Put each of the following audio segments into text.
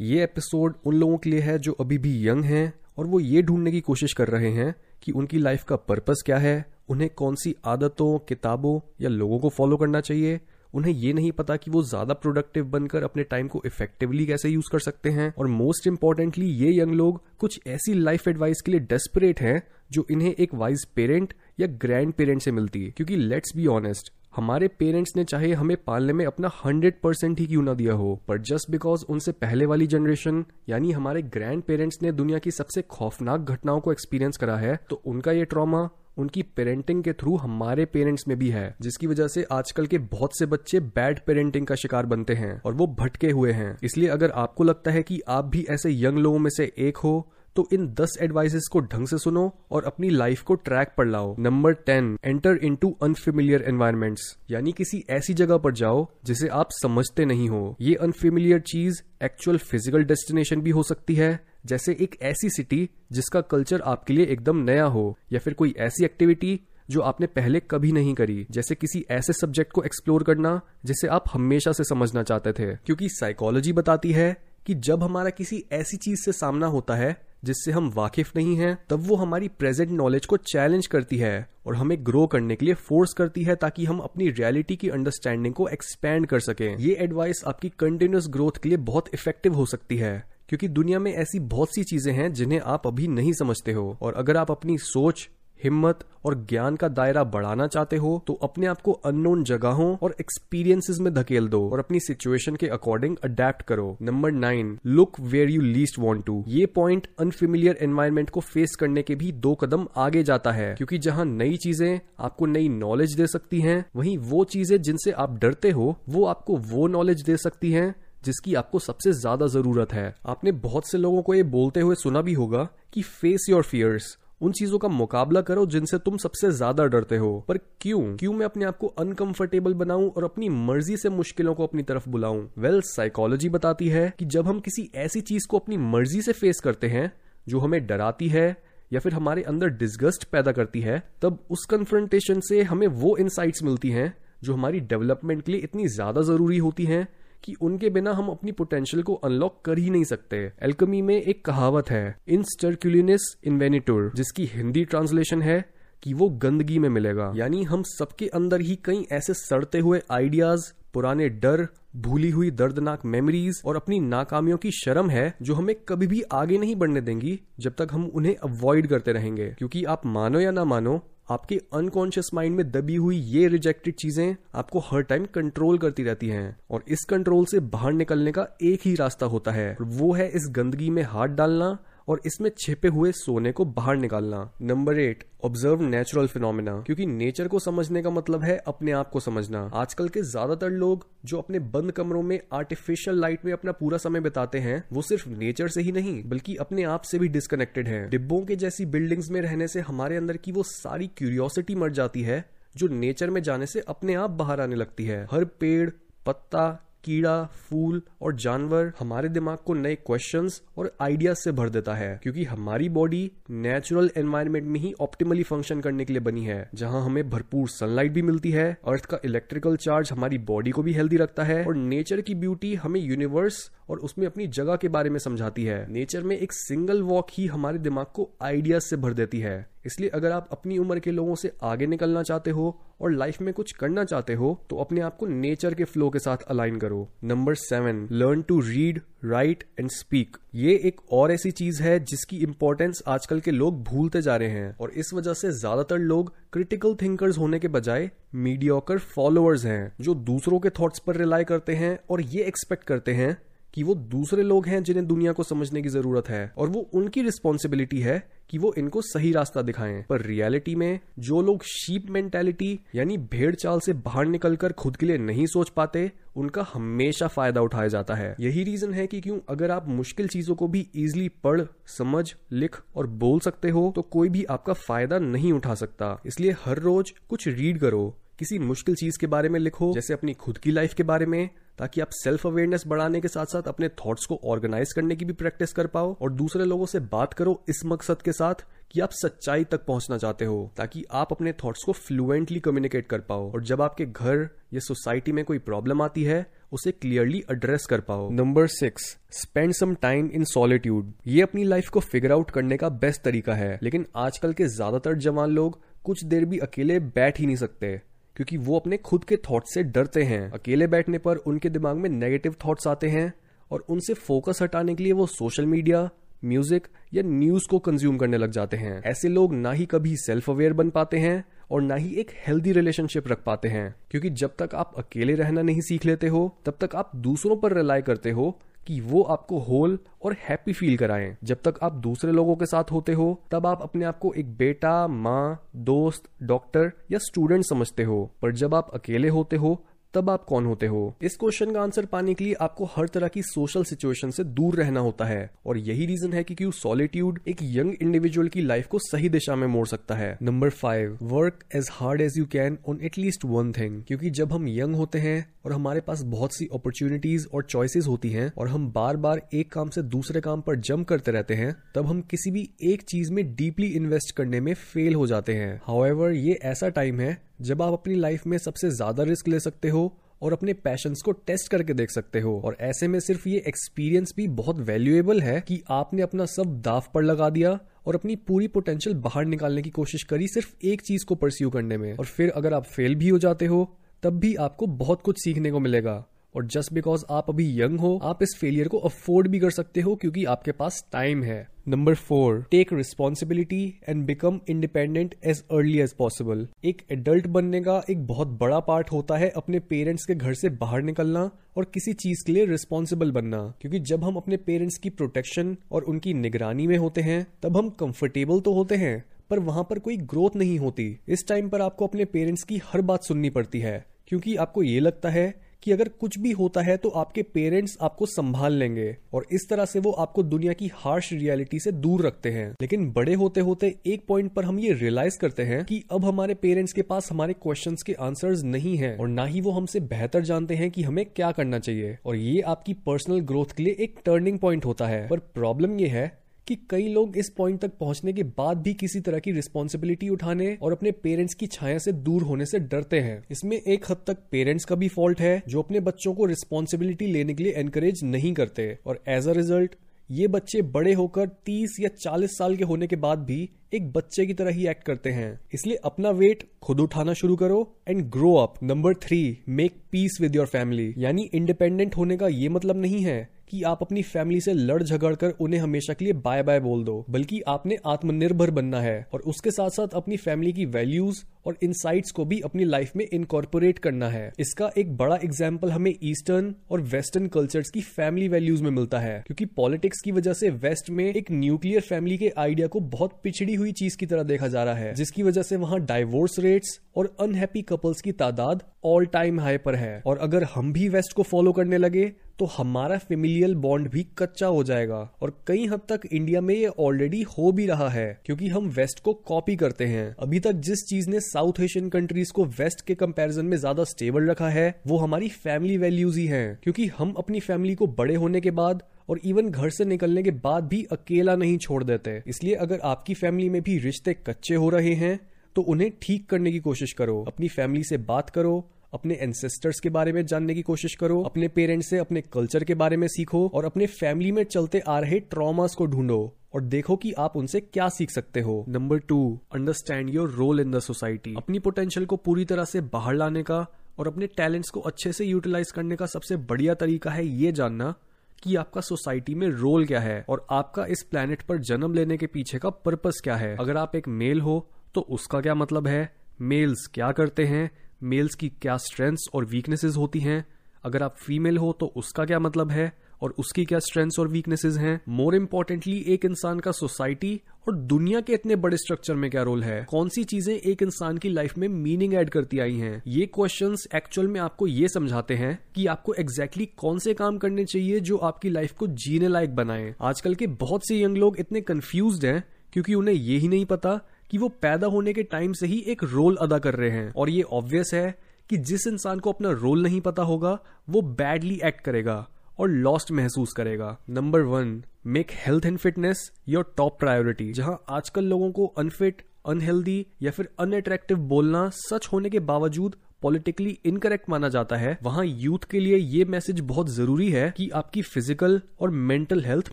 ये एपिसोड उन लोगों के लिए है जो अभी भी यंग हैं और वो ये ढूँढने की कोशिश कर रहे हैं कि उनकी लाइफ का पर्पस क्या है, उन्हें कौन सी आदतों, किताबों या लोगों को फॉलो करना चाहिए, उन्हें ये नहीं पता कि वो ज़्यादा प्रोडक्टिव बनकर अपने टाइम को इफेक्टिवली कैसे यूज़ कर सकते हैं, और मोस्ट इंपॉर्टेंटली ये यंग लोग कुछ ऐसी लाइफ एडवाइस के लिए डेस्परेट हैं जो इन्हें एक वाइज पेरेंट या ग्रैंड पेरेंट से मिलती है, क्योंकि लेट्स बी ऑनेस्ट हमारे पेरेंट्स ने चाहे हमें पालने में अपना हंड्रेड परसेंट ही क्यों ना दिया हो, पर जस्ट बिकॉज़ उनसे पहले वाली जनरेशन यानी हमारे ग्रैंड पेरेंट्स ने दुनिया की सबसे खौफनाक घटनाओं को एक्सपीरियंस करा है तो उनका ये ट्रॉमा उनकी पेरेंटिंग के थ्रू हमारे पेरेंट्स में भी है, जिसकी वजह से आजकल के बहुत से बच्चे बैड पेरेंटिंग का शिकार बनते हैं और वो भटके हुए हैं। इसलिए अगर आपको लगता है कि आप भी ऐसे यंग लोगों में से एक हो तो इन दस एडवाइजेस को ढंग से सुनो और अपनी लाइफ को ट्रैक पर लाओ। Number ten enter in into unfamiliar environments यानी किसी ऐसी जगह पर जाओ जिसे आप समझते नहीं हो। ये अनफेमिलियर चीज़ एक्चुअल फ़िज़िकल डेस्टिनेशन भी हो सकती है, जैसे एक ऐसी सिटी जिसका कल्चर आपके लिए एकदम नया हो, या फिर कोई ऐसी एक्टिविटी जो आपने पहले कभी नहीं करी, जैसे किसी ऐसे सब्जेक्ट को एक्सप्लोर करना जिसे आप हमेशा से समझना चाहते थे। क्योंकि साइकोलॉजी बताती है कि जब हमारा किसी ऐसी चीज़ से सामना होता है जिससे हम वाकिफ नहीं हैं, तब वो हमारी प्रेजेंट नॉलेज को चैलेंज करती है और हमें ग्रो करने के लिए फोर्स करती है ताकि हम अपनी रियलिटी की अंडरस्टैंडिंग को एक्सपेंड कर सकें। ये एडवाइस आपकी कंटिन्यूस ग्रोथ के लिए बहुत इफ़ेक्टिव हो सकती है, क्योंकि दुनिया में ऐसी बहुत सी चीज़ें हैं जिन्हें आप अभी नहीं समझते हो। और अगर आप अपनी सोच हिम्मत और ज्ञान का दायरा बढ़ाना चाहते हो तो अपने आप को अननोन जगहों और एक्सपीरियंसेस में धकेल दो और अपनी सिचुएशन के अकॉर्डिंग अडेप्ट करो। Number nine look where you least want to ये पॉइंट अनफेमिलियर एनवायरमेंट को फेस करने के भी दो कदम आगे जाता है, क्योंकि जहाँ नई चीज़ें आपको नई नॉलेज दे सकती हैं, वहीं वो चीज़ें जिनसे आप डरते हो, वो आपको वो नॉलेज दे सकती हैं, जिसकी आपको सबसे ज़्यादा ज़रूरत है। आपने बहुत से लोगों को ये बोलते हुए सुना भी होगा कि फेस योर फियर्स उन चीज़ों का मुकाबला करो जिनसे तुम सबसे ज़्यादा डरते हो। पर क्यों? क्यों मैं अपने आप को अनकंफर्टेबल बनाऊँ और अपनी मर्ज़ी से मुश्किलों को अपनी तरफ़ बुलाऊं? वेल साइकोलॉजी बताती है कि जब हम किसी ऐसी चीज़ को अपनी मर्ज़ी से फेस करते हैं, जो हमें डराती है या फिर हमारे अंदर डिस्गस्ट पैदा करती है, तब उस कन्फ्रंटेशन से हमें वो इंसाइट्स मिलती हैं, जो हमारी डेवलपमेंट के लिए इतनी ज़्यादा ज़रूरी होती हैं कि उनके बिना हम अपनी पोटेंशियल को अनलॉक कर ही नहीं सकते। एल्कमी में एक कहावत है इन स्टर्क्यूलिनिस इन्वेनिटोर जिसकी हिंदी ट्रांसलेशन है कि वो गंदगी में मिलेगा। यानी हम सबके अंदर ही कई ऐसे सड़ते हुए आइडियाज़ पुराने डर, भूली हुई दर्दनाक मेमोरीज और अपनी नाकामियों की शर्म है, जो हमें कभी भी आगे नहीं बढ़ने देंगी जब तक हम उन्हें अवॉइड करते रहेंगे। क्योंकि आप मानो या ना मानो आपके अनकॉन्शियस माइंड में दबी हुई ये रिजेक्टेड चीज़ें आपको हर टाइम कंट्रोल करती रहती हैं और इस कंट्रोल से बाहर निकलने का एक ही रास्ता होता है वो है इस गंदगी में हाथ डालना और इसमें छिपे हुए सोने को बाहर निकालना। Number eight observe natural phenomena क्योंकि नेचर को समझने का मतलब है अपने आप को समझना। आजकल के ज़्यादातर लोग जो अपने बंद कमरों में आर्टिफिशियल लाइट में अपना पूरा समय बिताते हैं, वो सिर्फ़ नेचर से ही नहीं, बल्कि अपने आप से भी डिस्कनेक्टेड है। डिब्बों के जैसी बिल्डिंग्स में रहने से हमारे अंदर की वो सारी क्यूरियोसिटी मर जाती है, जो नेचर में जाने से अपने आप बाहर आने लगती है। हर पेड़, पत्ता कीड़ा, फूल और जानवर हमारे दिमाग को नए क्वेश्चंस और आइडियाज़ से भर देता है, क्योंकि हमारी बॉडी नेचुरल एनवायरनमेंट में ही ऑप्टिमली फ़ंक्शन करने के लिए बनी है, जहाँ हमें भरपूर सनलाइट भी मिलती है अर्थ का इलेक्ट्रिकल चार्ज हमारी बॉडी को भी हेल्दी रखता है, और नेचर की ब्यूटी हमें यूनिवर्स और उसमें अपनी जगह के बारे में समझाती है। नेचर में एक सिंगल वॉक ही हमारे दिमाग को आइडियाज़ से भर देती है। इसलिए अगर आप अपनी उम्र के लोगों से आगे निकलना चाहते हो और लाइफ में कुछ करना चाहते हो तो अपने आप को नेचर के फ्लो के साथ अलाइन करो। Number seven learn to read write and speak ये एक और ऐसी चीज़ है जिसकी इंपॉर्टेंस आजकल के लोग भूलते जा रहे हैं। और इस वजह से ज़्यादातर लोग क्रिटिकल थिंकर्स होने के बजाय मीडियोकर फॉलोअर्स हैं, जो दूसरों के थॉट्स पर रिलाई करते हैं और ये एक्सपेक्ट करते हैं कि वो दूसरे लोग हैं जिन्हें दुनिया को समझने की ज़रूरत है और वो उनकी रिस्पॉन्सिबिलिटी है कि वो इनको सही रास्ता दिखाएँ। पर रियलिटी में जो लोग शीप मेंटेलिटी यानी भेड़ चाल से बाहर निकलकर खुद के लिए नहीं सोच पाते, उनका हमेशा फ़ायदा उठाया जाता है। यही रीजन है कि क्यों? अगर आप मुश्किल चीज़ों को भी इजिली पढ़, समझ, लिख और बोल सकते हो तो कोई भी आपका फ़ायदा नहीं उठा सकता। इसलिए हर रोज कुछ रीड करो। किसी मुश्किल चीज़ के बारे में लिखो, जैसे अपनी खुद की लाइफ के बारे में, ताकि आप सेल्फ अवेयरनेस बढ़ाने के साथ साथ अपने थॉट्स को ऑर्गेनाइज करने की भी प्रैक्टिस कर पाओ और दूसरे लोगों से बात करो इस मकसद के साथ कि आप सच्चाई तक पहुँचना चाहते हो, ताकि आप अपने थॉट्स को फ्लुएंटली कम्युनिकेट कर पाओ और जब आपके घर या सोसाइटी में कोई प्रॉब्लम आती है, उसे क्लियरली एड्रेस कर पाओ। Number six spend some time in solitude ये अपनी लाइफ को फिगर आउट करने का बेस्ट तरीका है, लेकिन आजकल के ज़्यादातर जवान लोग कुछ देर भी अकेले बैठ ही नहीं सकते। क्योंकि वो अपने खुद के थॉट से डरते हैं। अकेले बैठने पर उनके दिमाग में नेगेटिव थॉट्स आते हैं और उनसे फोकस हटाने के लिए वो सोशल मीडिया म्यूज़िक या न्यूज़ को कंज्यूम करने लग जाते हैं। ऐसे लोग ना ही कभी सेल्फ अवेयर बन पाते हैं और ना ही एक हेल्दी रिलेशनशिप रख पाते हैं। क्योंकि जब तक आप अकेले रहना नहीं सीख लेते हो, तब तक आप दूसरों पर रिलाई करते हो कि वो आपको होल और हैप्पी फील कराएँ। जब तक आप दूसरे लोगों के साथ होते हो, तब आप अपने आप को एक बेटा, माँ, दोस्त डॉक्टर या स्टूडेंट समझते हो। पर जब आप अकेले होते हो तब आप कौन होते हो? इस क्वेश्चन का आंसर पाने के लिए आपको हर तरह की सोशल सिचुएशन से दूर रहना होता है। और यही रीजन है कि क्यों सॉलिट्यूड एक यंग इंडिविजुअल की लाइफ को सही दिशा में मोड़ सकता है। Number five work as hard as you can on at least one thing क्योंकि जब हम यंग होते हैं और हमारे पास बहुत सी अपॉर्चुनिटीज़ और चॉइसेस होती हैं और हम बार बार एक काम से दूसरे काम पर जम करते रहते हैं, तब हम किसी भी एक चीज़ में डीपली इन्वेस्ट करने में फेल हो जाते हैं। हाउएवर ये ऐसा टाइम है जब आप अपनी लाइफ में सबसे ज़्यादा रिस्क ले सकते हो और अपने पैशंस को टेस्ट करके देख सकते हो, और ऐसे में सिर्फ़ ये एक्सपीरियंस भी बहुत वैल्यूएबल है कि आपने अपना सब दाव पर लगा दिया और अपनी पूरी पोटेंशियल बाहर निकालने की कोशिश करी सिर्फ़ एक चीज़ को परस्यू करने में। और फिर अगर आप फेल भी हो जाते हो, तब भी आपको बहुत कुछ सीखने को मिलेगा। और जस्ट बिकॉज़ आप अभी यंग हो आप इस फेलियर को अफोर्ड भी कर सकते हो क्योंकि आपके पास टाइम है। Number four take responsibility and become independent as early as possible एक एडल्ट बनने का एक बहुत बड़ा पार्ट होता है अपने पेरेंट्स के घर से बाहर निकलना और किसी चीज़ के लिए रिस्पॉन्सिबल बनना। क्योंकि जब हम अपने पेरेंट्स की प्रोटेक्शन और उनकी निगरानी में होते हैं तब हम कंफर्टेबल तो होते हैं पर वहाँ पर कोई ग्रोथ नहीं होती। इस टाइम पर आपको अपने पेरेंट्स की हर बात सुननी पड़ती है क्योंकि आपको ये लगता है कि अगर कुछ भी होता है तो आपके पेरेंट्स आपको संभाल लेंगे और इस तरह से वो आपको दुनिया की हार्श रियलिटी से दूर रखते हैं। लेकिन बड़े होते होते एक पॉइंट पर हम ये रियलाइज़ करते हैं कि अब हमारे पेरेंट्स के पास हमारे क्वेश्चंस के आंसर्स नहीं है और ना ही वो हमसे बेहतर जानते हैं कि हमें क्या करना चाहिए। और ये आपकी पर्सनल ग्रोथ के लिए एक टर्निंग पॉइंट होता है। पर प्रॉब्लम ये है कि कई लोग इस पॉइंट तक पहुँचने के बाद भी किसी तरह की रिस्पॉन्सिबिलिटी उठाने और अपने पेरेंट्स की छाया से दूर होने से डरते हैं। इसमें एक हद तक पेरेंट्स का भी फॉल्ट है, जो अपने बच्चों को रिस्पॉन्सिबिलिटी लेने के लिए एनकरेज नहीं करते। और एज अ रिज़ल्ट ये बच्चे बड़े होकर 30 या 40 साल के होने के बाद भी एक बच्चे की तरह ही एक्ट करते हैं। इसलिए अपना वेट खुद उठाना शुरू करो and grow up number three make peace with your family यानी इंडिपेंडेंट होने का ये मतलब नहीं है कि आप अपनी फैमिली से लड़ झगड़ कर उन्हें हमेशा के लिए बाय बाय बोल दो, बल्कि आपने आत्मनिर्भर बनना है और उसके साथ साथ अपनी फैमिली की वैल्यूज़ और इनसाइट्स को भी अपनी लाइफ में इनकॉर्पोरेट करना है। इसका एक बड़ा एग्ज़ाम्पल हमें ईस्टर्न और वेस्टर्न कल्चर्स की फैमिली वैल्यूज़ में मिलता है, क्योंकि पॉलिटिक्स की वजह से वेस्ट में एक न्यूक्लियर फैमिली के आइडिया को बहुत पिछड़ी हुई चीज़ की तरह देखा जा रहा है, जिसकी वजह से वहाँ डाइवोर्स रेट्स और अनहैप्पी कपल्स की तादाद ऑल टाइम हाई पर है। और अगर हम भी वेस्ट को फॉलो करने लगे तो हमारा फेमिलियल बॉन्ड भी कच्चा हो जाएगा और कई हद तक इंडिया में ये ऑलरेडी हो भी रहा है, क्योंकि हम वेस्ट को कॉपी करते हैं। अभी तक जिस चीज़ ने साउथ एशियन कंट्रीज़ को वेस्ट के कंपैरिजन में ज़्यादा स्टेबल रखा है, वो हमारी फैमिली वैल्यूज़ ही हैं, क्योंकि हम अपनी फैमिली को बड़े होने के बाद और इवन घर से निकलने के बाद भी अकेला नहीं छोड़ देते। इसलिए अगर आपकी फैमिली में भी रिश्ते कच्चे हो रहे हैं तो उन्हें ठीक करने की कोशिश करो, अपनी फैमिली से बात करो अपने एंसेस्टर्स के बारे में जानने की कोशिश करो अपने पेरेंट्स से अपने कल्चर के बारे में सीखो और अपने फैमिली में चलते आ रहे ट्रॉमास को ढूंढो और देखो कि आप उनसे क्या सीख सकते हो। Number two understand your role in the society अपनी पोटेंशियल को पूरी तरह से बाहर लाने का और अपने टैलेंट्स को अच्छे से यूटिलाइज करने का सबसे बढ़िया तरीका है ये जानना कि आपका सोसाइटी में रोल क्या है और आपका इस प्लेनेट पर जन्म लेने के पीछे का पर्पस क्या है। अगर आप एक मेल हो तो उसका क्या मतलब है? मेल्स क्या करते हैं? मेल्स की क्या स्ट्रेंथ्स और वीकनेसेस होती हैं? अगर आप फीमेल हो तो उसका क्या मतलब है? और उसकी क्या स्ट्रेंथ्स और वीकनेसेस हैं? मोर इम्पोर्टेंटली, एक इंसान का सोसाइटी और दुनिया के इतने बड़े स्ट्रक्चर में क्या रोल है? कौन सी चीज़ें एक इंसान की लाइफ में मीनिंग ऐड करती आई हैं? ये क्वेश्चंस एक्चुअल में आपको ये समझाते हैं कि आपको एग्जैक्टली exactly कौन से काम करने चाहिए जो आपकी लाइफ को जीने लायक बनाए। आजकल के बहुत से यंग लोग इतने कंफ्यूज हैं, क्योंकि उन्हें ये ही नहीं पता कि वो पैदा होने के टाइम से ही एक रोल अदा कर रहे हैं। और ये ऑब्वियस है कि जिस इंसान को अपना रोल नहीं पता होगा, वो बैडली एक्ट करेगा और लॉस्ट महसूस करेगा। Number one make health and fitness your top priority जहाँ आजकल लोगों को अनफिट अनहेल्दी या फिर अनअट्रैक्टिव बोलना सच होने के बावजूद पॉलिटिकली इनकरेक्ट माना जाता है। वहाँ यूथ के लिए ये मैसेज बहुत ज़रूरी है कि आपकी फ़िज़िकल और मेंटल हेल्थ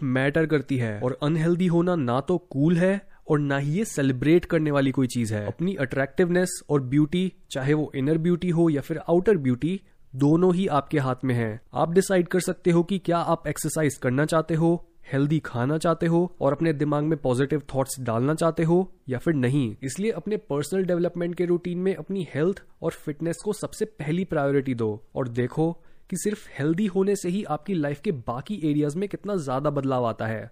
मैटर करती है। और अनहेल्दी होना ना तो कूल cool है और ना ही ये सेलिब्रेट करने वाली कोई चीज़ है। अपनी अट्रैक्टिवनेस और ब्यूटी चाहे वो इनर ब्यूटी हो या फिर आउटर ब्यूटी दोनों ही आपके हाथ में है। आप डिसाइड कर सकते हो कि क्या आप एक्सरसाइज करना चाहते हो हेल्दी खाना चाहते हो और अपने दिमाग में पॉजिटिव थॉट्स डालना चाहते हो या फिर नहीं। इसलिए अपने पर्सनल डेवलपमेंट के रूटीन में अपनी हेल्थ और फिटनेस को सबसे पहली प्रायोरिटी दो। और देखो कि सिर्फ़ हेल्दी होने से ही आपकी लाइफ के बाकी एरियाज़ में कितना ज़्यादा बदलाव आता है।